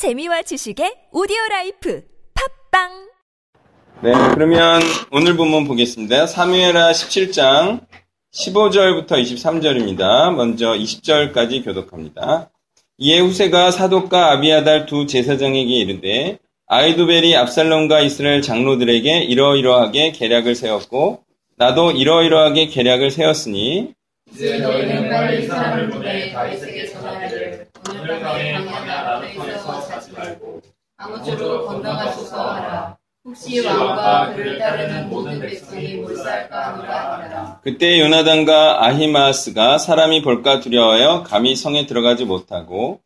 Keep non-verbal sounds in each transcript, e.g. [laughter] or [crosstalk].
재미와 지식의 오디오 라이프 팟빵 네, 그러면 오늘 본문 보겠습니다. 사무엘하 17장 15절부터 23절입니다. 먼저 20절까지 교독합니다. 이에 후새가 사독과 아비아달 두 제사장에게 이르되 아히도벨이 압살롬과 이스라엘 장로들에게 이러이러하게 계략을 세웠고 나도 이러이러하게 계략을 세웠으니 이제 너희는 빨리 사람을 보내 다윗에게 전하기를 오늘 밤에 광야 아래에서 자지 말고 아무쪼록 건너가소서 하라. 혹시 왕과 그를 따르는 모든 백성이 몰살까 하노라 하라. 그때 요나단과 아히마스가 사람이 볼까 두려워하여 감히 성에 들어가지 못하고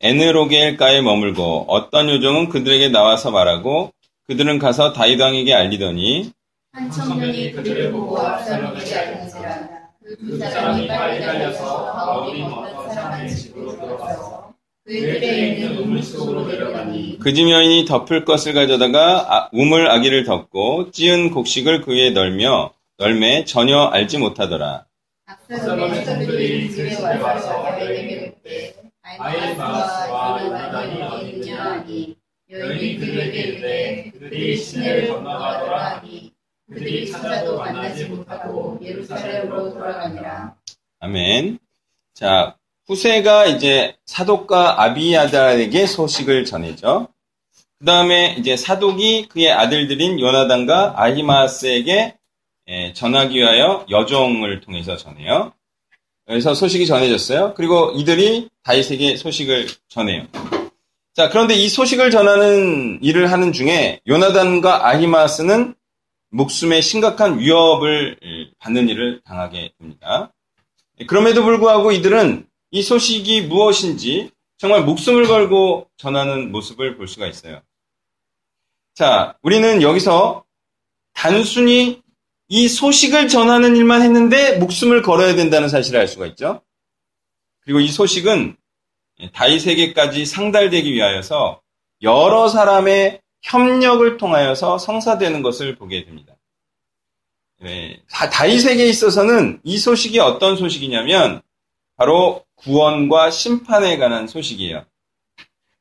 에느로겔가에 머물고 어떤 요정은 그들에게 나와서 말하고 그들은 가서 다윗 왕에게 알리더니 한 청년이 그들을 보고 압살롬에게 알린지라. 그두 사람이 빨리 달려서 가오리 먹는 사람의 집으로 들어가서 그들에 있는 우물 속으로 내려가니 그집 여인이 덮을 것을 가져다가 아- 우물 아기를 덮고 찌은 곡식을 그 위에 널며 널매 전혀 알지 못하더라. 여인이 그들에게 이르되 그들이 시내를 건너가더라 하니 그들이 찾아도 만나지 못하고 예루살렘으로 돌아가니라 아멘. 자, 후세가 이제 사독과 아비아달에게 소식을 전해죠. 그 다음에 이제 사독이 그의 아들들인 요나단과 아히마스에게 예, 전하기 위하여 여종을 통해서 전해요. 그래서 소식이 전해졌어요. 그리고 이들이 다윗에게 소식을 전해요. 자, 그런데 이 소식을 전하는 일을 하는 중에 요나단과 아히마스는 목숨에 심각한 위협을 예, 받는 일을 당하게 됩니다. 그럼에도 불구하고 이들은 이 소식이 무엇인지 정말 목숨을 걸고 전하는 모습을 볼 수가 있어요. 자, 우리는 여기서 단순히 이 소식을 전하는 일만 했는데 목숨을 걸어야 된다는 사실을 알 수가 있죠. 그리고 이 소식은 다윗에게까지 상달되기 위하여서 여러 사람의 협력을 통하여서 성사되는 것을 보게 됩니다. 네, 다- 다윗에게 있어서는 이 소식이 어떤 소식이냐면 바로 구원과 심판에 관한 소식이에요.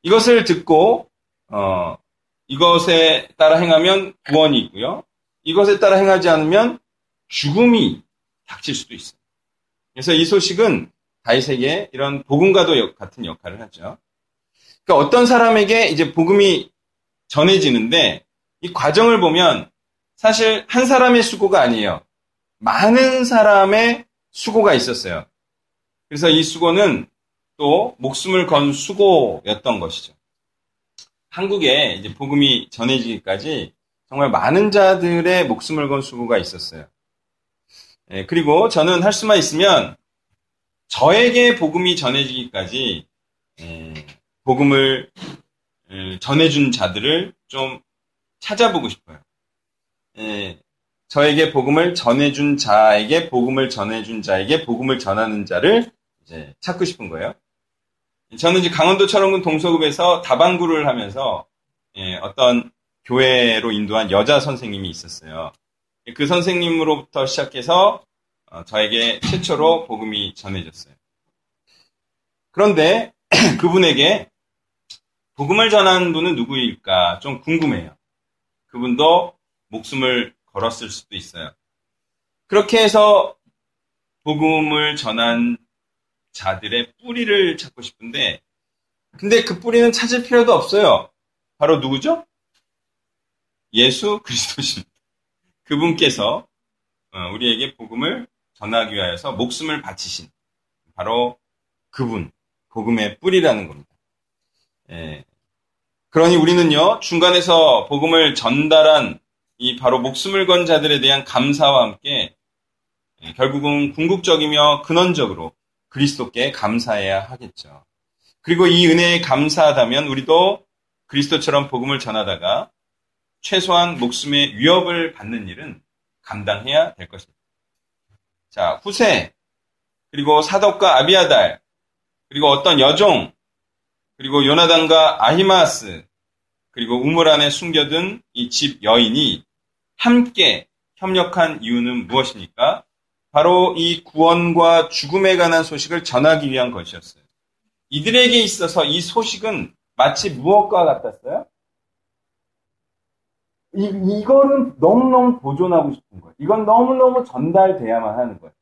이것을 듣고 어, 이것에 따라 행하면 구원이 있고요. 이것에 따라 행하지 않으면 죽음이 닥칠 수도 있어요. 그래서 이 소식은 다윗에게 이런 복음과도 역- 같은 역할을 하죠. 그러니까 어떤 사람에게 이제 복음이 전해지는데 이 과정을 보면 사실 한 사람의 수고가 아니에요. 많은 사람의 수고가 있었어요. 그래서 이 수고는 또 목숨을 건 수고였던 것이죠. 한국에 이제 복음이 전해지기까지 정말 많은 자들의 목숨을 건 수고가 있었어요. 예, 그리고 저는 할 수만 있으면 저에게 복음이 전해지기까지 예, 복음을 예, 전해준 자들을 좀 찾아보고 싶어요. 예, 저에게 복음을 전해준 자에게 복음을 전해준 자에게 복음을 전하는 자를 이제 찾고 싶은 거예요. 저는 이제 강원도 철원군 동서급에서 다방구를 하면서 예, 어떤 교회로 인도한 여자 선생님이 있었어요. 그 선생님으로부터 시작해서 어, 저에게 최초로 복음이 전해졌어요. 그런데 [clears throat] 그분에게 복음을 전한 분은 누구일까 좀 궁금해요. 그분도 목숨을 걸었을 수도 있어요. 그렇게 해서 복음을 전한 자들의 뿌리를 찾고 싶은데, 근데 그 뿌리는 찾을 필요도 없어요. 바로 누구죠? 예수 그리스도십니다. 그분께서 어, 우리에게 복음을 전하기 위하여서 목숨을 바치신 바로 그분, 복음의 뿌리라는 겁니다. 예. 그러니 우리는요, 중간에서 복음을 전달한 이 바로 목숨을 건 자들에 대한 감사와 함께 예, 결국은 궁극적이며 근원적으로 그리스도께 감사해야 하겠죠. 그리고 이 은혜에 감사하다면 우리도 그리스도처럼 복음을 전하다가 최소한 목숨의 위협을 받는 일은 감당해야 될 것입니다. 자, 후세, 그리고 사독과 아비아달, 그리고 어떤 여종, 그리고 요나단과 아히마스, 그리고 우물 안에 숨겨둔 이 집 여인이 함께 협력한 이유는 무엇입니까? 바로 이 구원과 죽음에 관한 소식을 전하기 위한 것이었어요. 이들에게 있어서 이 소식은 마치 무엇과 같았어요? 이, 이거는 너무너무 보존하고 싶은 거예요. 이건 너무너무 전달돼야만 하는 거예요.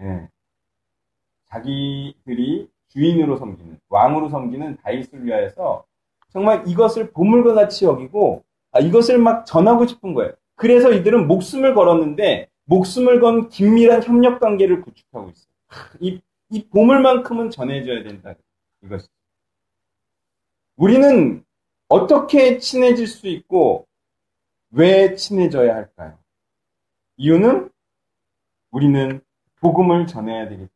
예. 자기들이 주인으로 섬기는, 왕으로 섬기는 다윗을 위하여서 정말 이것을 보물과 같이 여기고 아, 이것을 막 전하고 싶은 거예요. 그래서 이들은 목숨을 걸었는데 목숨을 건 긴밀한 협력 관계를 구축하고 있어요. 이, 이 보물만큼은 전해줘야 된다. 이것이. 우리는 어떻게 친해질 수 있고 왜 친해져야 할까요? 이유는 우리는 복음을 전해야 되기 때문에.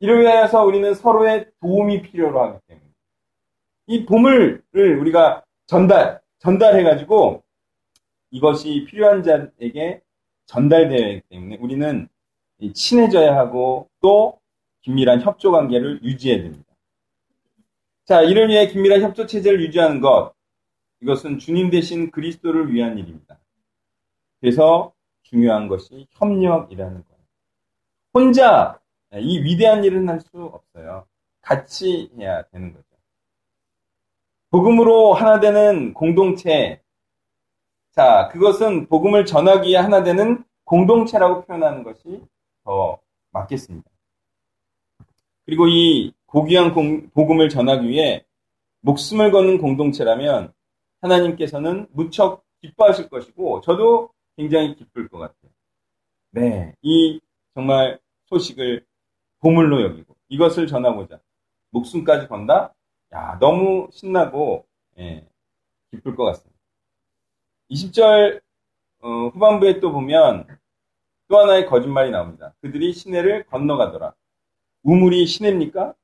이를 위하여서 우리는 서로의 도움이 필요로 하기 때문에. 이 보물을 우리가 전달, 전달해 가지고 이것이 필요한 자에게 전달되어야 하기 때문에 우리는 친해져야 하고 또 긴밀한 협조 관계를 유지해야 됩니다. 자, 이를 위해 긴밀한 협조 체제를 유지하는 것, 이것은 주님 대신 그리스도를 위한 일입니다. 그래서 중요한 것이 협력이라는 거예요. 혼자 이 위대한 일은 할 수 없어요. 같이 해야 되는 거죠. 복음으로 하나 되는 공동체. 자, 그것은 복음을 전하기 위해 하나 되는 공동체라고 표현하는 것이 더 맞겠습니다. 그리고 이 고귀한 공, 복음을 전하기 위해 목숨을 거는 공동체라면 하나님께서는 무척 기뻐하실 것이고 저도 굉장히 기쁠 것 같아요. 네, 이 정말 소식을 보물로 여기고 이것을 전하고자 목숨까지 건다? 야, 너무 신나고 예, 기쁠 것 같습니다. 20절 어, 후반부에 또 보면 또 하나의 거짓말이 나옵니다. 그들이 시내를 건너가더라. 우물이 시내입니까?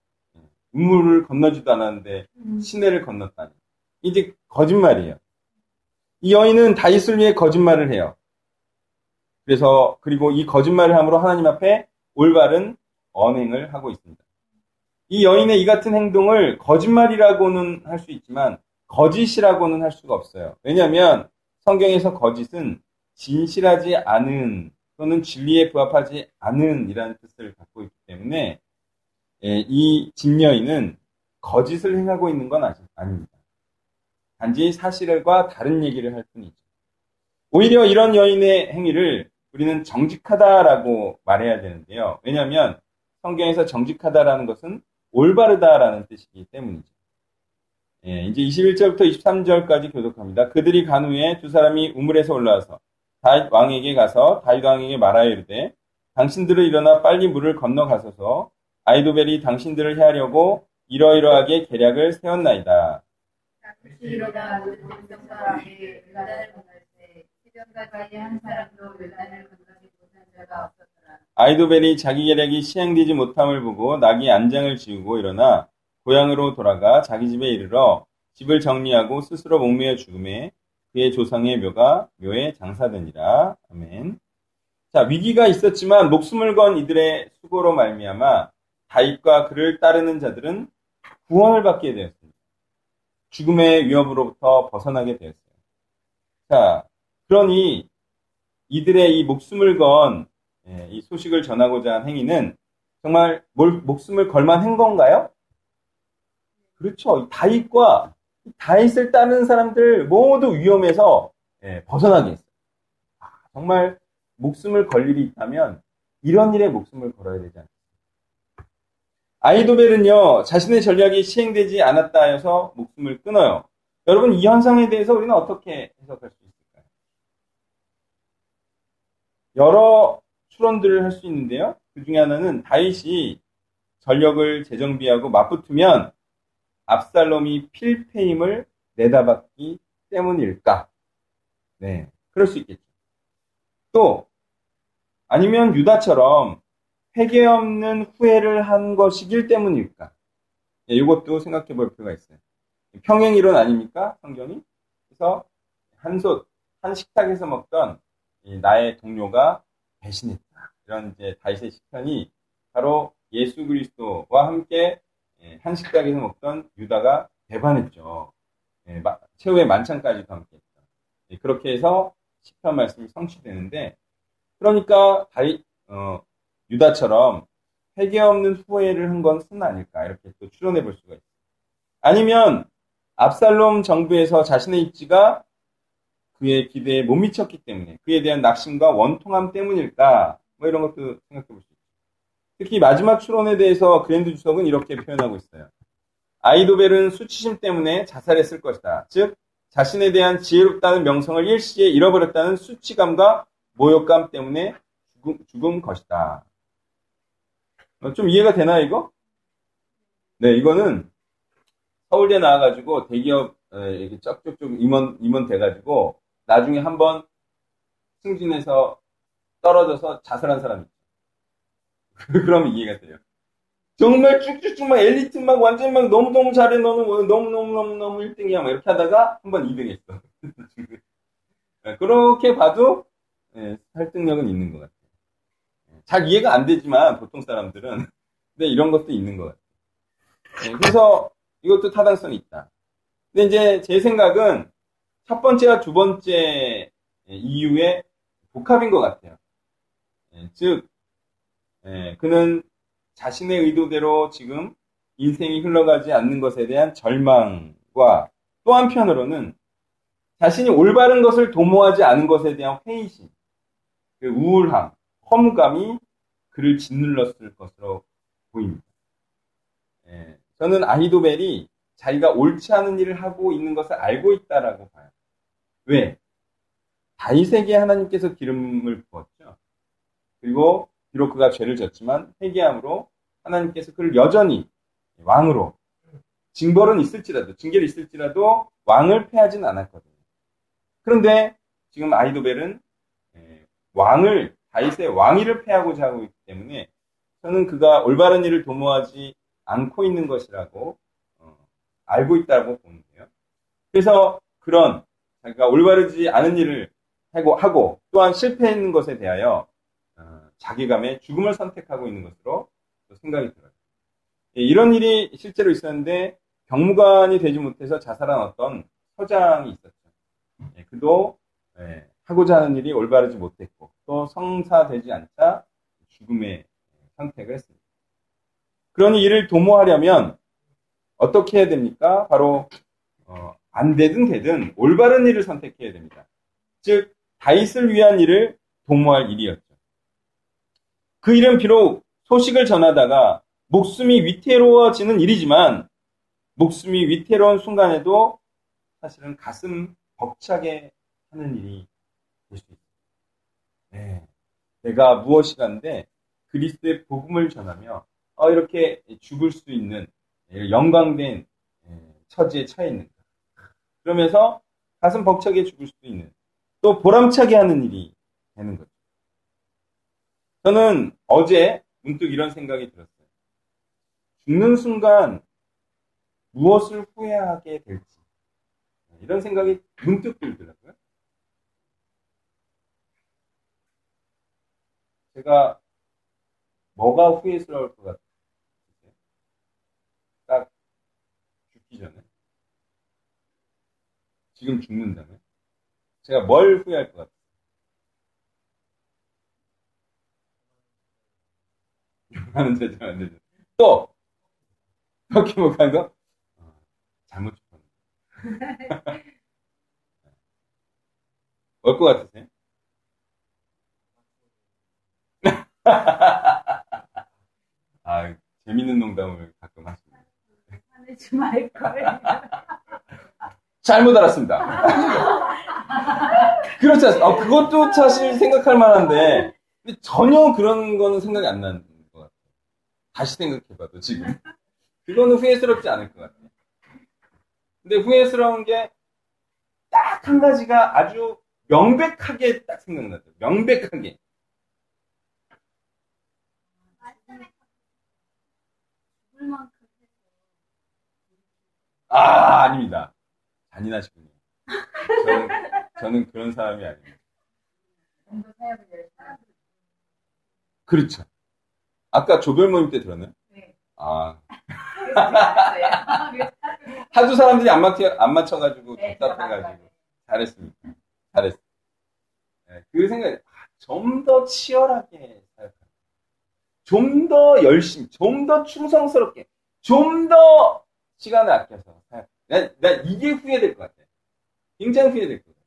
우물을 건너지도 않았는데 시내를 건넜다니. 이제 거짓말이에요. 이 여인은 다윗을 위해 거짓말을 해요. 그래서 그리고 이 거짓말을 함으로 하나님 앞에 올바른 언행을 하고 있습니다. 이 여인의 이 같은 행동을 거짓말이라고는 할 수 있지만 거짓이라고는 할 수가 없어요. 왜냐하면 성경에서 거짓은 진실하지 않은 또는 진리에 부합하지 않은 이라는 뜻을 갖고 있기 때문에 예, 이 진여인은 거짓을 행하고 있는 건 아닙니다. 단지 사실과 다른 얘기를 할 뿐이죠. 오히려 이런 여인의 행위를 우리는 정직하다라고 말해야 되는데요. 왜냐하면 성경에서 정직하다라는 것은 올바르다라는 뜻이기 때문이죠. 예, 이제 21절부터 23절까지 교독합니다. 그들이 간 후에 두 사람이 우물에서 올라와서 다윗 왕에게 가서 다윗 왕에게 말하여 이르되 당신들을 일어나 빨리 물을 건너가소서 아이도벨이 당신들을 해하려고 이러이러하게 계략을 세웠나이다. 이러다. 아이도벨이 자기 계략이 시행되지 못함을 보고 낙이 안장을 지우고 일어나 고향으로 돌아가 자기 집에 이르러 집을 정리하고 스스로 목매어 죽음에 그의 조상의 묘가 묘에 장사되니라. 아멘. 자 위기가 있었지만 목숨을 건 이들의 수고로 말미암아 다윗과 그를 따르는 자들은 구원을 받게 되었습니다. 죽음의 위협으로부터 벗어나게 되었어요. 자, 그러니 이들의 이 목숨을 건 이 예, 소식을 전하고자 한 행위는 정말 목숨을 걸만 한 건가요? 그렇죠. 다윗과 다윗을 따르는 사람들 모두 위험에서 예, 벗어나게 했어요. 아, 정말 목숨을 걸 일이 있다면 이런 일에 목숨을 걸어야 되지 않습니까? 아이도벨은요, 자신의 전략이 시행되지 않았다 해서 목숨을 끊어요. 여러분, 이 현상에 대해서 우리는 어떻게 해석할 수 있을까요? 여러 추론들을 할 수 있는데요. 그 중에 하나는 다윗이 전력을 재정비하고 맞붙으면 압살롬이 필패임을 내다봤기 때문일까? 네, 그럴 수 있겠죠. 또, 아니면 유다처럼 회개 없는 후회를 한 것이길 때문일까? 예, 이것도 생각해 볼 필요가 있어요. 평행 이론 아닙니까? 성경이? 그래서 한 솥, 한 식탁에서 먹던 나의 동료가 배신했다. 이런 이제 다윗의 시편이 바로 예수 그리스도와 함께 예, 한 식탁에서 먹던 유다가 배반했죠. 예, 최후의 만찬까지도 함께 했죠. 예, 그렇게 해서 시편 말씀이 성취되는데 그러니까 다윗 어, 유다처럼 회개 없는 후회를 한 것은 아닐까 이렇게 또 추론해 볼 수가 있어요. 아니면 압살롬 정부에서 자신의 입지가 그의 기대에 못 미쳤기 때문에 그에 대한 낙심과 원통함 때문일까? 뭐 이런 것도 생각해 볼 수 있죠. 특히 마지막 추론에 대해서 그랜드 주석은 이렇게 표현하고 있어요. 아이도벨은 수치심 때문에 자살했을 것이다. 즉 자신에 대한 지혜롭다는 명성을 일시에 잃어버렸다는 수치감과 모욕감 때문에 죽은, 죽은 것이다. 어, 좀 이해가 되나 이거? 네, 이거는 서울대 나와가지고 대기업 이렇게 쩍쩍쭉 임원 임원 돼가지고 나중에 한번 승진해서 떨어져서 자살한 사람이. [laughs] 그러면 이해가 돼요. 정말 쭉쭉쭉 막 엘리트 막 완전 막 너무너무 잘해 너는 뭐 너무너무너무너무 1등이야 막 이렇게 하다가 한 번 2등 했어. [laughs] 그렇게 봐도 예, 설득력은 있는 것 같아요. 잘 이해가 안 되지만 보통 사람들은 [laughs] 근데 이런 것도 있는 것 같아요. 예, 그래서 이것도 타당성이 있다. 근데 이제 제 생각은 첫 번째와 두 번째 이유의 복합인 것 같아요. 예, 즉, 예, 그는 자신의 의도대로 지금 인생이 흘러가지 않는 것에 대한 절망과 또 한편으로는 자신이 올바른 것을 도모하지 않은 것에 대한 회의심, 그 우울함, 허무감이 그를 짓눌렀을 것으로 보입니다. 예, 저는 아히도벨이 자기가 옳지 않은 일을 하고 있는 것을 알고 있다라고 봐요. 왜? 다윗에게 하나님께서 기름을 부었죠. 그리고 비록 그가 죄를 졌지만 회개함으로 하나님께서 그를 여전히 왕으로 징벌은 있을지라도 징계를 있을지라도 왕을 패하진 않았거든요. 그런데 지금 아이도벨은 예, 왕을 다윗의 왕위를 패하고자 하고 있기 때문에 저는 그가 올바른 일을 도모하지 않고 있는 것이라고 어, 알고 있다고 보는데요. 그래서 그런 자기가 올바르지 않은 일을 하고, 또한 실패했는 것에 대하여 어, 자기감에 죽음을 선택하고 있는 것으로 생각이 들어요. 예, 이런 일이 실제로 있었는데 경무관이 되지 못해서 자살한 어떤 서장이 있었죠. 예, 그도 예, 하고자 하는 일이 올바르지 못했고 또 성사되지 않자 죽음의 선택을 했습니다. 그러니 이를 도모하려면 어떻게 해야 됩니까? 바로 어, 안 되든 되든 올바른 일을 선택해야 됩니다. 즉 다윗을 위한 일을 도모할 일이었죠. 그 일은 비록 소식을 전하다가 목숨이 위태로워지는 일이지만 목숨이 위태로운 순간에도 사실은 가슴 벅차게 하는 일이 될 수 있습니다. 네. 내가 무엇이간데 그리스도의 복음을 전하며 어, 이렇게 죽을 수 있는 영광된 처지에 처해 있는가. 그러면서 가슴 벅차게 죽을 수도 있는 또 보람차게 하는 일이 되는 거죠. 저는 어제 문득 이런 생각이 들었어요. 죽는 순간 무엇을 후회하게 될지 이런 생각이 문득 들더라고요. 제가 뭐가 후회스러울 것 같아요? 딱 죽기 전에 지금 죽는다면 제가 뭘 후회할 것 같아요? 하는 제자 안 되죠. 또 그렇게 못한 거 어, 잘못 죽었네. 뭘것 같으세요? [laughs] 아, 재밌는 농담을 가끔 하십니다. 화내지 말걸. 잘못 알았습니다. [laughs] 그렇지 않습니까? 어, 그것도 사실 생각할 만한데, 전혀 그런 거는 생각이 안 나는 것 같아요. 다시 생각해봐도 지금. 그거는 후회스럽지 않을 것 같아요. 근데 후회스러운 게 딱 한 가지가 아주 명백하게 딱 생각나죠. 명백하게. 아, 아닙니다. 잔인하시군요. 저는, 저는 그런 사람이 아닙니다. 그렇죠. 아까 조별 모임 때 들었나요? 네. 아. [laughs] 하도 사람들이 안, 맞춰, 안 맞춰가지고 네, 답답해가지고. 잘했습니다. 잘했어. 네, 그 생각이, 아, 좀더 치열하게 생각합니다. 좀더 열심히, 좀 더 충성스럽게, 좀 더 시간을 아껴서. 나, 나 이게 후회될 것 같아. 굉장히 후회될 것 같아.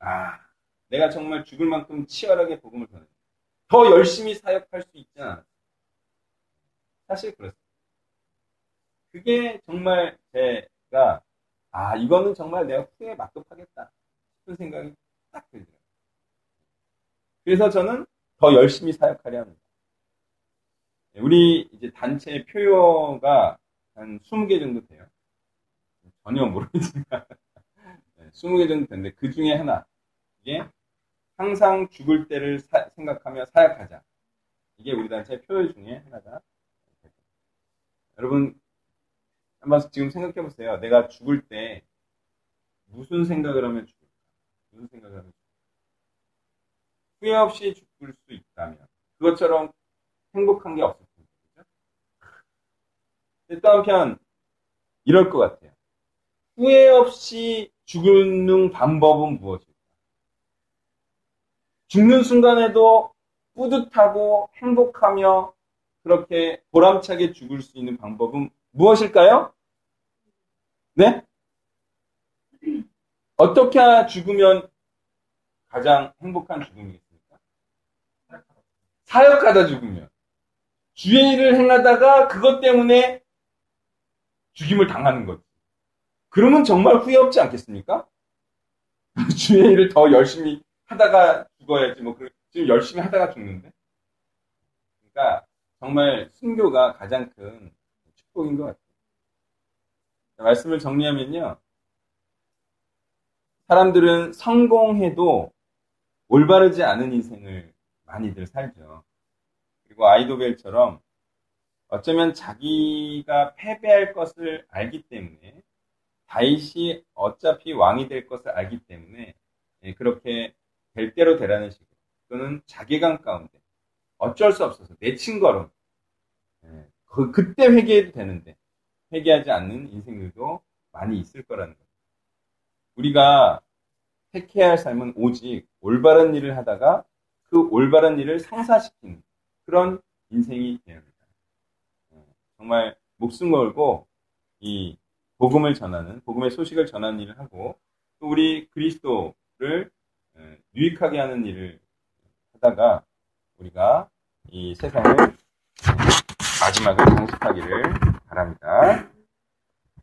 아, 내가 정말 죽을 만큼 치열하게 복음을 전했다. 더 열심히 사역할 수 있지 않았어. 사실 그렇습니다. 그게 정말 제가, 아, 이거는 정말 내가 후회에 막급하겠다. 싶은 생각이 딱 들더라고요. 그래서 저는 더 열심히 사역하려 합니다. 우리 이제 단체 표요가 한 20개 정도 돼요. 전혀 모르지만 20개 정도 되는데 그 중에 하나 이게 항상 죽을 때를 사- 생각하며 사역하자. 이게 우리 단체 표요 중에 하나가. 여러분 한번 지금 생각해 보세요. 내가 죽을 때 무슨 생각을 하면 죽을까? 무슨 생각을 하면 죽을까? 후회 없이 죽을 수 있다면 그것처럼 행복한 게 없을 텐데 그죠? 또 한편 이럴 것 같아요. 후회 없이 죽는 방법은 무엇일까? 죽는 순간에도 뿌듯하고 행복하며 그렇게 보람차게 죽을 수 있는 방법은 무엇일까요? 네? 어떻게 죽으면 가장 행복한 죽음이겠습니까? 사역하다 죽으면. 주의 일을 행하다가 그것 때문에 죽임을 당하는 거지. 그러면 정말 후회 없지 않겠습니까? [laughs] 주의 일을 더 열심히 하다가 죽어야지. 뭐, 그- 지금 열심히 하다가 죽는데. 그러니까 정말 순교가 가장 큰 축복인 것 같아요. 말씀을 정리하면요. 사람들은 성공해도 올바르지 않은 인생을 많이들 살죠. 그리고 아이도벨처럼 어쩌면 자기가 패배할 것을 알기 때문에 다윗이 어차피 왕이 될 것을 알기 때문에 예, 그렇게 될 대로 되라는 식으로 또는 자괴감 가운데 어쩔 수 없어서 내친 거로 예, 그, 그때 회개해도 되는데 회개하지 않는 인생들도 많이 있을 거라는 거예요. 우리가 택해야 할 삶은 오직 올바른 일을 하다가 그 올바른 일을 성사시키는 그런 인생이 되어야 합니다. 예, 정말 목숨 걸고 이 복음을 전하는 복음의 소식을 전하는 일을 하고 또 우리 그리스도를 예, 유익하게 하는 일을 하다가 우리가 이 세상을 마지막을 장식하기를 바랍니다.